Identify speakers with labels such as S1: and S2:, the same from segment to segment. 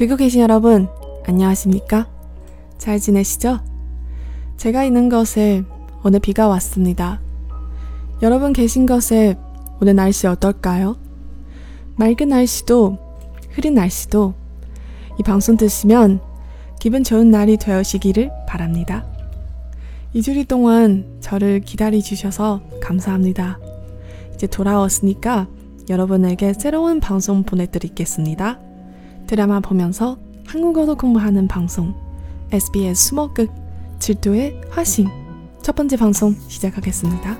S1: 듣고 계신 여러분, 안녕하십니까? 잘 지내시죠? 제가 있는 곳에 오늘 비가 왔습니다. 여러분 계신 곳에 오늘 날씨 어떨까요? 맑은 날씨도 흐린 날씨도 이 방송 듣시면 기분 좋은 날이 되시기를 바랍니다. 이 주일 동안 저를 기다려 주셔서 감사합니다. 이제 돌아왔으니까 여러분에게 새로운 방송 보내드리겠습니다. 드라마 보면서 한국어도 공부하는 방송 SBS 수목극 질도의 화신 첫 번째 방송 시작하겠습니다.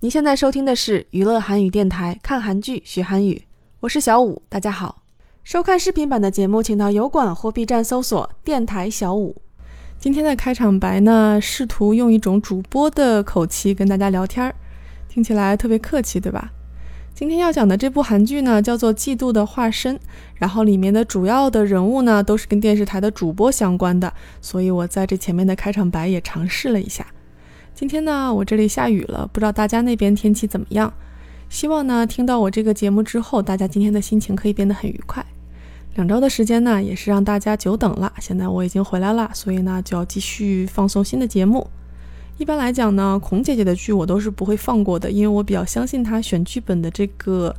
S1: 您现在收听的是娱乐韩语电台，看韩剧学韩语，我是小五，大家好。收看视频版的节目，请到油管或 B 站搜索“电台小五”。今天的开场白呢，试图用一种主播的口气跟大家聊天儿，听起来特别客气，对吧？ 今天要讲的这部韩剧呢，叫做《嫉妒的化身》，然后里面的主要的人物呢，都是跟电视台的主播相关的，所以我在这前面的开场白也尝试了一下。今天呢，我这里下雨了，不知道大家那边天气怎么样？希望呢，听到我这个节目之后，大家今天的心情可以变得很愉快。两周的时间呢，也是让大家久等了，现在我已经回来了，所以呢，就要继续放送新的节目。一般来讲呢，孔姐姐的剧我都是不会放过的，因为我比较相信她选剧本的这个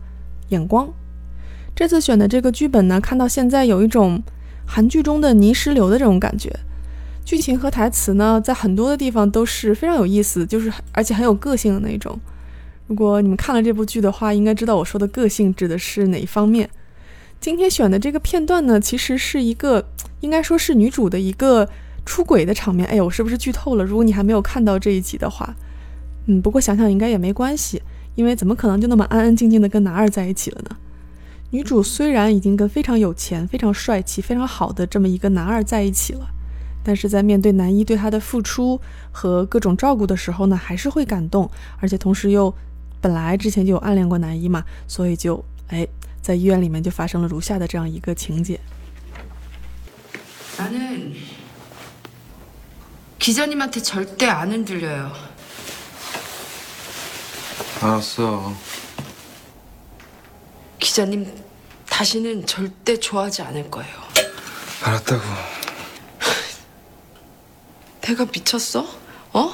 S1: 眼光。这次选的这个剧本呢，看到现在有一种韩剧中的泥石流的这种感觉，剧情和台词呢，在很多的地方都是非常有意思，就是而且很有个性的那种。如果你们看了这部剧的话，应该知道我说的个性指的是哪一方面。今天选的这个片段呢，其实是一个应该说是女主的一个。出轨的场面，哎，我是不是剧透了？如果你还没有看到这一集的话，嗯，不过想想应该也没关系，因为怎么可能就那么安安静静的跟男二在一起了呢？女主虽然已经跟非常有钱、非常帅气、非常好的这么一个男二在一起了，但是在面对男一对她的付出和各种照顾的时候呢，还是会感动，而且同时又本来之前就有暗恋过男一嘛，所以就哎，在医院里面就发生了如下的这样一个情节。
S2: 기자님한테 절대 안 흔들려요.
S3: 알았어.
S2: 기자님 다시는 절대 좋아하지 않을 거예요.
S3: 알았다고.
S2: 내가 미쳤어? 어?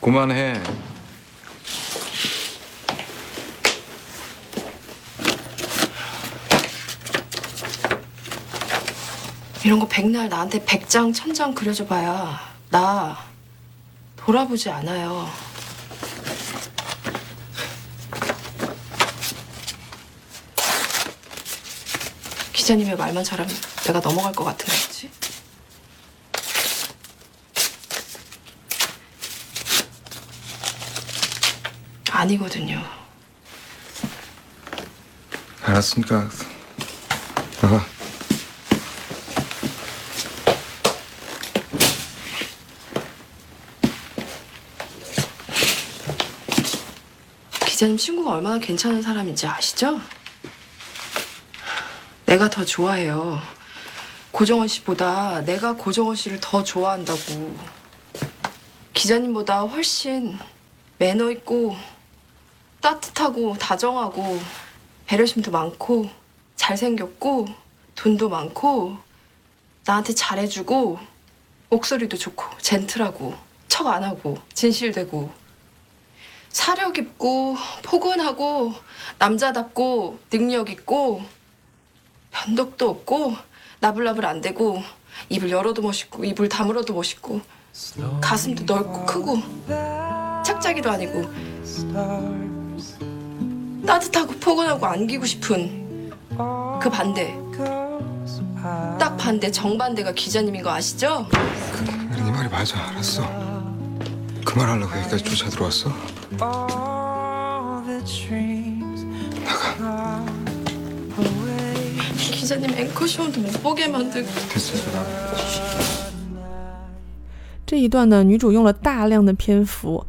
S3: 그만해.
S2: 이런 거 백날 나한테 백장 천장 그려줘 봐야 나 돌아보지 않아요. 기자님의 말만 잘하면 내가 넘어갈 것 같은 거지? 아니거든요.
S3: 알았으니까 나가.
S2: 기자님 친구가 얼마나 괜찮은 사람인지 아시죠? 내가 더 좋아해요. 고정원 씨보다 내가 고정원 씨를 더 좋아한다고. 기자님보다 훨씬 매너 있고 따뜻하고 다정하고 배려심도 많고 잘생겼고 돈도 많고 나한테 잘해주고 목소리도 좋고 젠틀하고 척 안 하고 진실되고 사력 있고 포근하고 남자답고 능력 있고 변덕도 없고 나불나불 안 되고 입을 열어도 멋있고 입을 다물어도 멋있고 가슴도 넓고 크고 착자기도 아니고 따뜻하고 포근하고 안기고 싶은 그 반대 딱 반대 정반대가 기자님인 거 아시죠?
S3: 그래, 네 말이 맞아. 알았어. 그 말 하려고 여기까지 쫓아 들어왔어? 나가.
S2: 기자님 앵커쇼도 못 보게 만들고
S3: 됐어, 이제 나가.
S1: 这一段呢，女主用了大量的篇幅，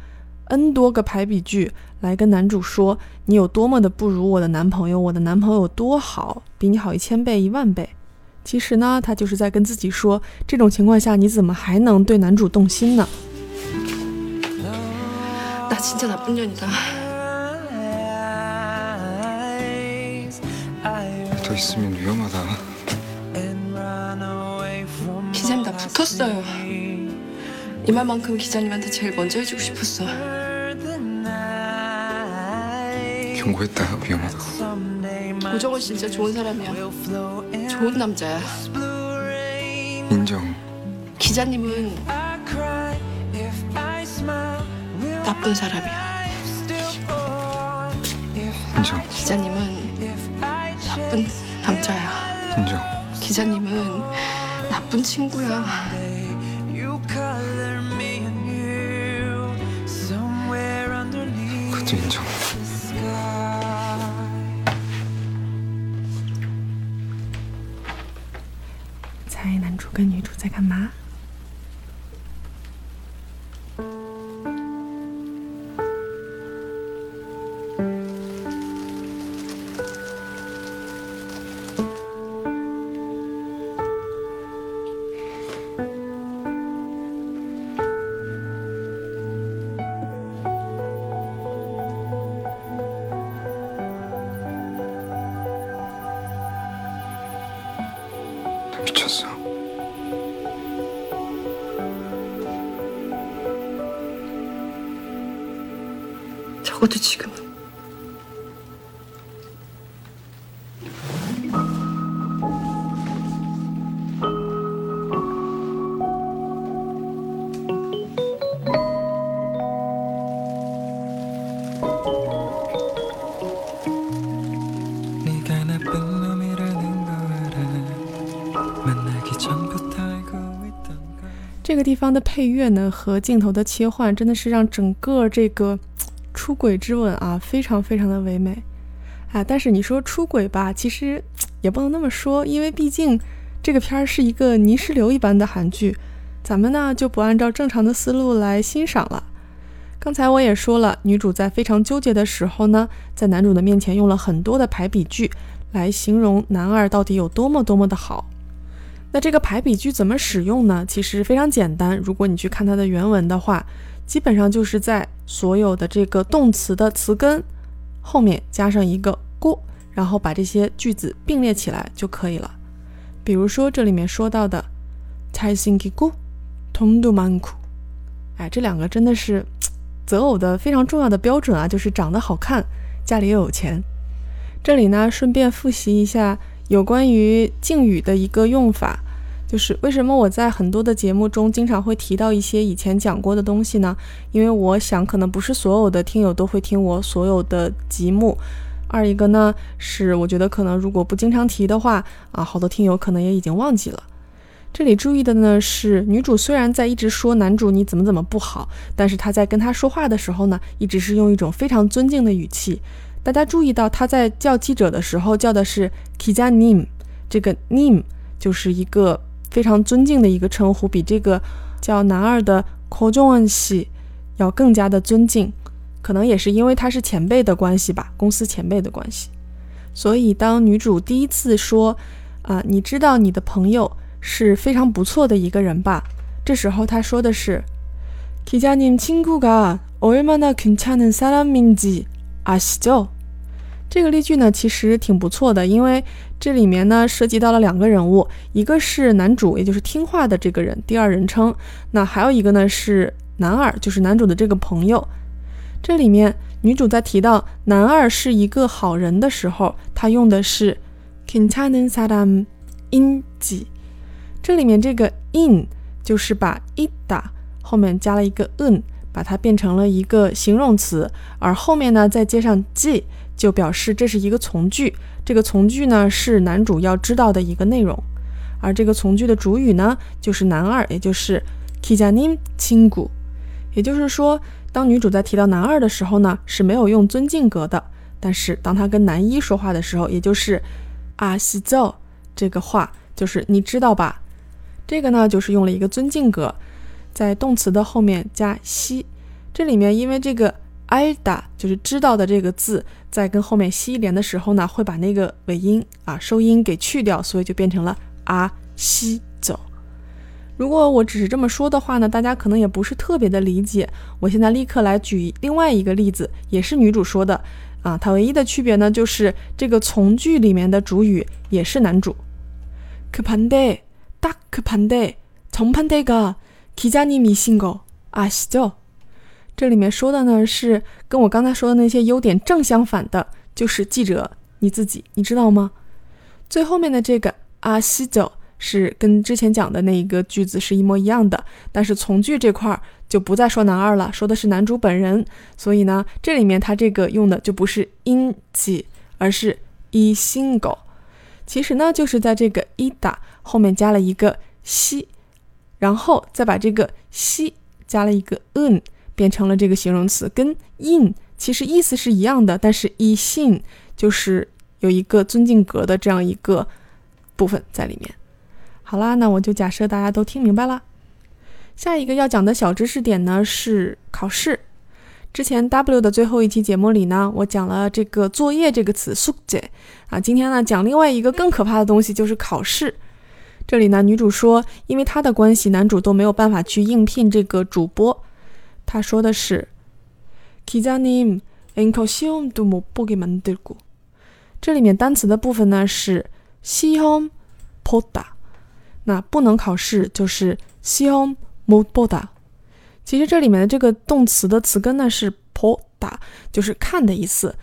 S1: n 多个排比句来跟男主说你有多么的不如我的男朋友，我的男朋友有多好，比你好一千倍、一万倍。其实呢，她就是在跟自己说，这种情况下你怎么还能对男主动心呢？
S2: 나 진짜 나쁜 년이다.
S3: 붙어 있으면 위험하다.
S2: 기자님 나 붙었어요. 이 말만큼 기자님한테 제일 먼저 해주고 싶었어.
S3: 경고했다. 위험하다고.
S2: 씨 진짜 좋은 사람이야. 좋은 남자야.
S3: 인정.
S2: 기자님은 나쁜 사람이야.
S3: 인정.
S2: 기자님은 나쁜 남자야.
S3: 인정.
S2: 기자님은 나쁜 친구야.
S3: 그것도 인정.
S1: “猜男主跟女主在干嘛？”
S2: 적어도 지금은.
S4: 네가 나쁜 놈이라는 거 알아 만나기 전부터 알고 있던 걸
S1: 这个地方的配乐呢和镜头的切换，真的是让整个这个 出轨之吻啊非常非常的唯美啊。但是你说出轨吧，其实也不能那么说，因为毕竟这个片儿是一个泥石流一般的韩剧，咱们呢就不按照正常的思路来欣赏了。刚才我也说了，女主在非常纠结的时候呢，在男主的面前用了很多的排比句来形容男二到底有多么多么的好。那这个排比句怎么使用呢？其实非常简单，如果你去看它的原文的话，基本上就是在所有的这个动词的词根后面加上一个过，然后把这些句子并列起来就可以了。比如说这里面说到的，tai sing igu tom du man ku，哎，这两个真的是 择偶的非常重要的标准啊，就是长得好看，家里又有钱。这里呢，顺便复习一下有关于敬语的一个用法。就是为什么我在很多的节目中经常会提到一些以前讲过的东西呢？因为我想可能不是所有的听友都会听我所有的节目。二一个呢，是我觉得可能如果不经常提的话，啊，好多听友可能也已经忘记了。这里注意的呢是，女主虽然在一直说男主你怎么怎么不好，但是她在跟他说话的时候呢，一直是用一种非常尊敬的语气。大家注意到，她在叫记者的时候叫的是 kijanim，这个 nim 就是一个非常尊敬的一个称呼，比这个叫男二的 ko j o n 씨要更加的尊敬。可能也是因为他是前辈的关系吧，公司前辈的关系。所以当女主第一次说啊，你知道你的朋友是非常不错的一个人吧？这时候她说的是기자님 친구가 얼마나 괜찮은 사람인지 아시죠? 这个例句呢，其实挺不错的，因为这里面呢涉及到了两个人物，一个是男主，也就是听话的这个人，第二人称；那还有一个呢是男二，就是男主的这个朋友。这里面女主在提到男二是一个好人的时候，她用的是 “kintanen sadam inji”。这里面这个 “in” 就是把 “ita” 后面加了一个 “n”，把它变成了一个形容词，而后面呢再接上 “ji”。就表示这是一个从句。这个从句呢是男主要知道的一个内容，而这个从句的主语呢就是男二，也就是 kijanim 亲骨。也就是说，当女主在提到男二的时候呢是没有用尊敬格的，但是当她跟男一说话的时候，也就是啊西奏这个话就是你知道吧？这个呢就是用了一个尊敬格，在动词的后面加西。这里面因为这个i d a 就是知道的这个字，在跟后面西连的时候呢，会把那个尾音啊收音给去掉，所以就变成了啊西走。如果我只是这么说的话呢，大家可能也不是特别的理解。我现在立刻来举另外一个例子，也是女主说的， 啊，它唯一的区别呢，就是这个从句里面的主语也是男主。그반대딱그반대정반대가기자님이신거아시죠？ 这里面说的呢是跟我刚才说的那些优点正相反的，就是记者你自己，你知道吗？最后面的这个阿西酒是跟之前讲的那一个句子是一模一样的，但是从句这块儿就不再说男二了，说的是男主本人。所以呢，这里面他这个用的就不是因己，而是一 single。其实呢，就是在这个 ida 后面加了一个西，然后再把这个西加了一个嗯。变成了这个形容词，跟 in 其实意思是一样的，但是 i s i n 就是有一个尊敬格的这样一个部分在里面。好啦，那我就假设大家都听明白了。下一个要讲的小知识点呢是考试。之前 W 的最后一期节目里呢，我讲了这个作业这个词 s u j e 啊，今天呢讲另外一个更可怕的东西，就是考试。这里呢，女主说，因为她的关系，男主都没有办法去应聘这个主播，她说的是，기자님앵커시험도못보게만들 고。 这里面单词的部分呢是시험보 다。 那不能考试就是시험못보 다。 其实这里面的这个动词的词根呢是보다， 就是看的意思。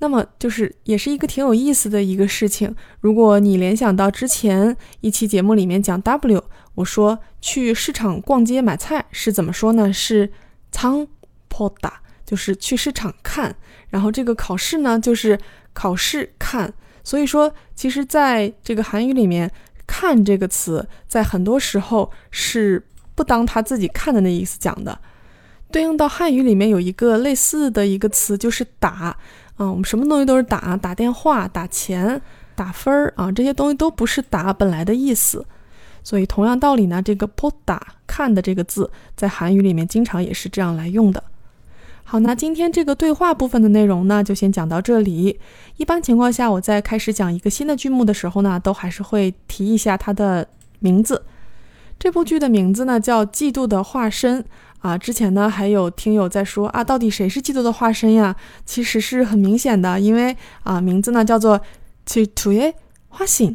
S1: 那么就是也是一个挺有意思的一个事情。如果你联想到之前一期节目里面讲 W，我说去市场逛街买菜是怎么说呢？是 仓보 다， 就是去市场看。然后这个考试呢，就是考试看。所以说，其实在这个韩语里面。看这个词，在很多时候是不当他自己看的那意思讲的。对应到汉语里面有一个类似的一个词，就是打。啊，我们什么东西都是打，打电话、打钱、打分儿啊，这些东西都不是打本来的意思。所以同样道理呢，这个 po 打看的这个字，在韩语里面经常也是这样来用的。好，那今天这个对话部分的内容呢，就先讲到这里。一般情况下，我在开始讲一个新的剧目的时候呢，都还是会提一下它的名字。这部剧的名字呢叫《嫉妒的化身》啊。之前呢，还有听友在说啊，到底谁是嫉妒的化身呀？其实是很明显的，因为啊，名字呢叫做《嫉妒的化身》，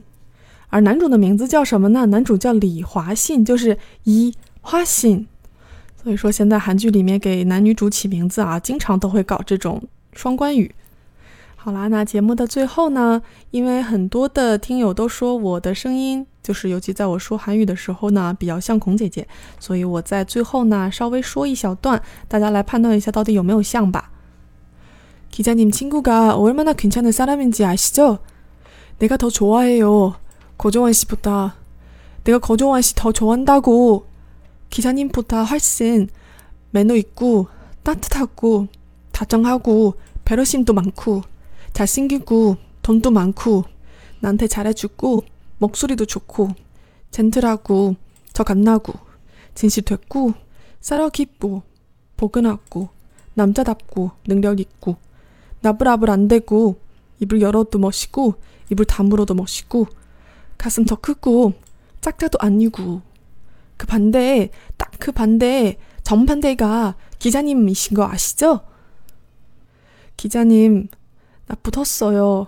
S1: 而男主的名字叫什么呢？男主叫李华信，就是一。花信。所以说，现在韩剧里面给男女主起名字啊，经常都会搞这种双关语。好啦，那节目的最后呢，因为很多的听友都说我的声音，就是尤其在我说韩语的时候呢，比较像孔姐姐，所以我在最后呢稍微说一小段，大家来判断一下到底有没有像吧。기자님친구가얼마나괜찮은사람인지아시죠내가더좋아해요고정환씨보다내가고정환씨더좋아한다고 기자님보다 훨씬 매너 있고 따뜻하고 다정하고 배려심도 많고 잘생기고 돈도 많고 나한테 잘해주고 목소리도 좋고 젠틀하고 저 갓나고 진실됐고 싸려 깊고 포근하고 남자답고 능력 있고 나불나불 안 되고 입을 열어도 멋있고 입을 다물어도 멋있고 가슴 더 크고 짝짝도 아니고 그 반대에 딱 그 반대에 정반대가 기자님이신 거 아시죠? 기자님 나 붙었어요.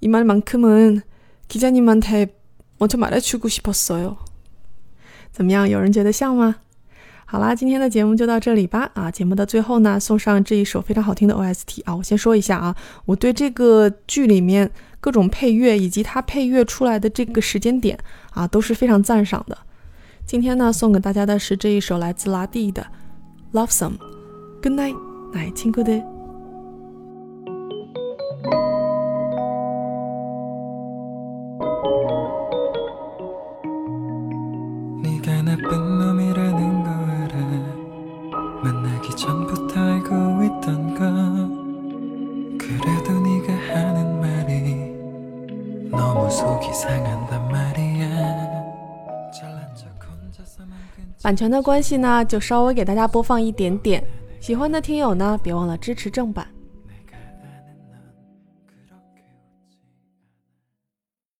S1: 이 말만큼은 기자님한테 먼저 말해주고 싶었어요. 怎么样？有人觉得像吗？好啦，今天的节目就到这里吧。啊，节目的最后呢，送上这一首非常好听的 OST 啊，我先说一下啊，我对这个剧里面各种配乐以及它配乐出来的这个时间点啊，都是非常赞赏的。 今天呢，送给大家的是这一首来自拉蒂的《Lovesome》。Good night，来亲哥的。版权的关系呢，就稍微给大家播放一点点。喜欢的听友呢，别忘了支持正版。